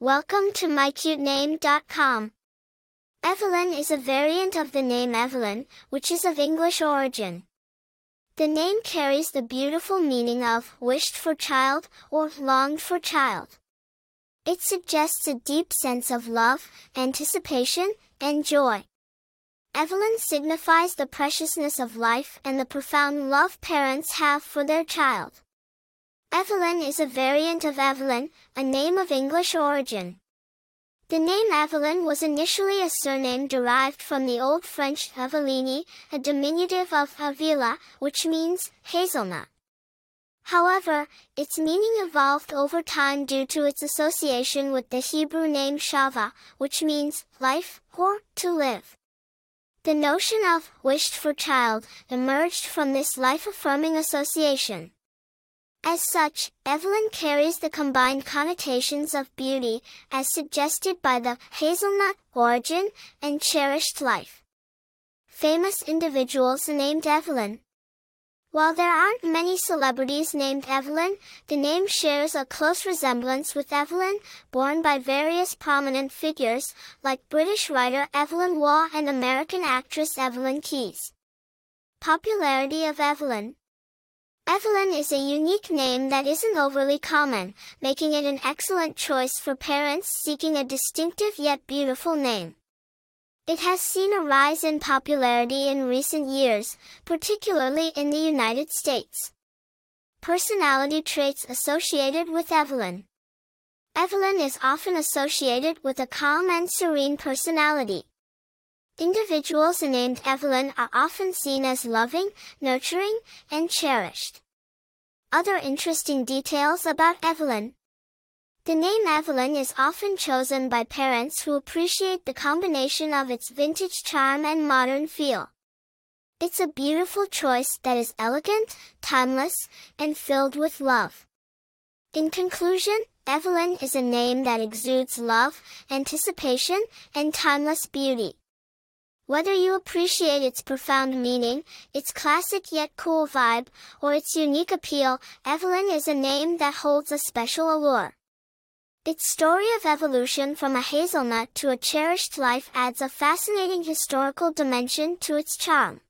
Welcome to mycutename.com. Evalyn is a variant of the name Evelyn, which is of English origin. The name carries the beautiful meaning of wished for child or longed for child. It suggests a deep sense of love, anticipation, and joy. Evalyn signifies the preciousness of life and the profound love parents have for their child. Evalyn is a variant of Evelyn, a name of English origin. The name Evelyn was initially a surname derived from the Old French Evelini, a diminutive of Avila, which means hazelnut. However, its meaning evolved over time due to its association with the Hebrew name Shava, which means life or to live. The notion of wished for child emerged from this life-affirming association. As such, Evalyn carries the combined connotations of beauty, as suggested by the hazelnut origin and cherished life. Famous individuals named Evalyn. While there aren't many celebrities named Evalyn, the name shares a close resemblance with Evelyn, borne by various prominent figures, like British writer Evelyn Waugh and American actress Evelyn Keyes. Popularity of Evalyn Evalyn is a unique name that isn't overly common, making it an excellent choice for parents seeking a distinctive yet beautiful name. It has seen a rise in popularity in recent years, particularly in the United States. Personality traits associated with Evalyn. Evalyn is often associated with a calm and serene personality. Individuals named Evalyn are often seen as loving, nurturing, and cherished. Other interesting details about Evalyn. The name Evalyn is often chosen by parents who appreciate the combination of its vintage charm and modern feel. It's a beautiful choice that is elegant, timeless, and filled with love. In conclusion, Evalyn is a name that exudes love, anticipation, and timeless beauty. Whether you appreciate its profound meaning, its classic yet cool vibe, or its unique appeal, Evalyn is a name that holds a special allure. Its story of evolution from a hazelnut to a cherished life adds a fascinating historical dimension to its charm.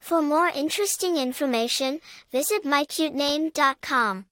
For more interesting information, visit mycutename.com.